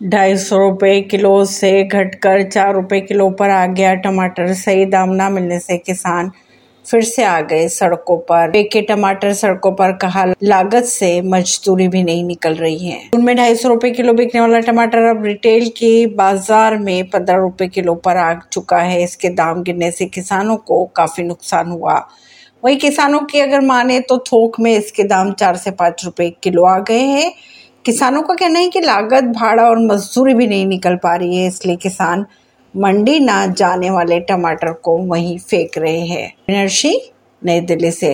ढाई सौ रुपये किलो से घटकर चार रुपये किलो पर आ गया टमाटर सही दाम ना मिलने से किसान फिर से आ गए सड़कों पर। के टमाटर सड़कों पर कहा लागत से मजदूरी भी नहीं निकल रही है। उनमें ढाई सौ रुपए किलो बिकने वाला टमाटर अब रिटेल के बाज़ार में पंद्रह रुपए किलो पर आ चुका है। इसके दाम गिरने से किसानों को काफ़ी नुकसान हुआ। वही किसानों की अगर माने तो थोक में इसके दाम चार से पाँच रुपए किलो आ गए हैं। किसानों का कहना है कि लागत, भाड़ा और मजदूरी भी नहीं निकल पा रही है, इसलिए किसान मंडी ना जाने वाले टमाटर को वहीं फेंक रहे हैं। नई दिल्ली से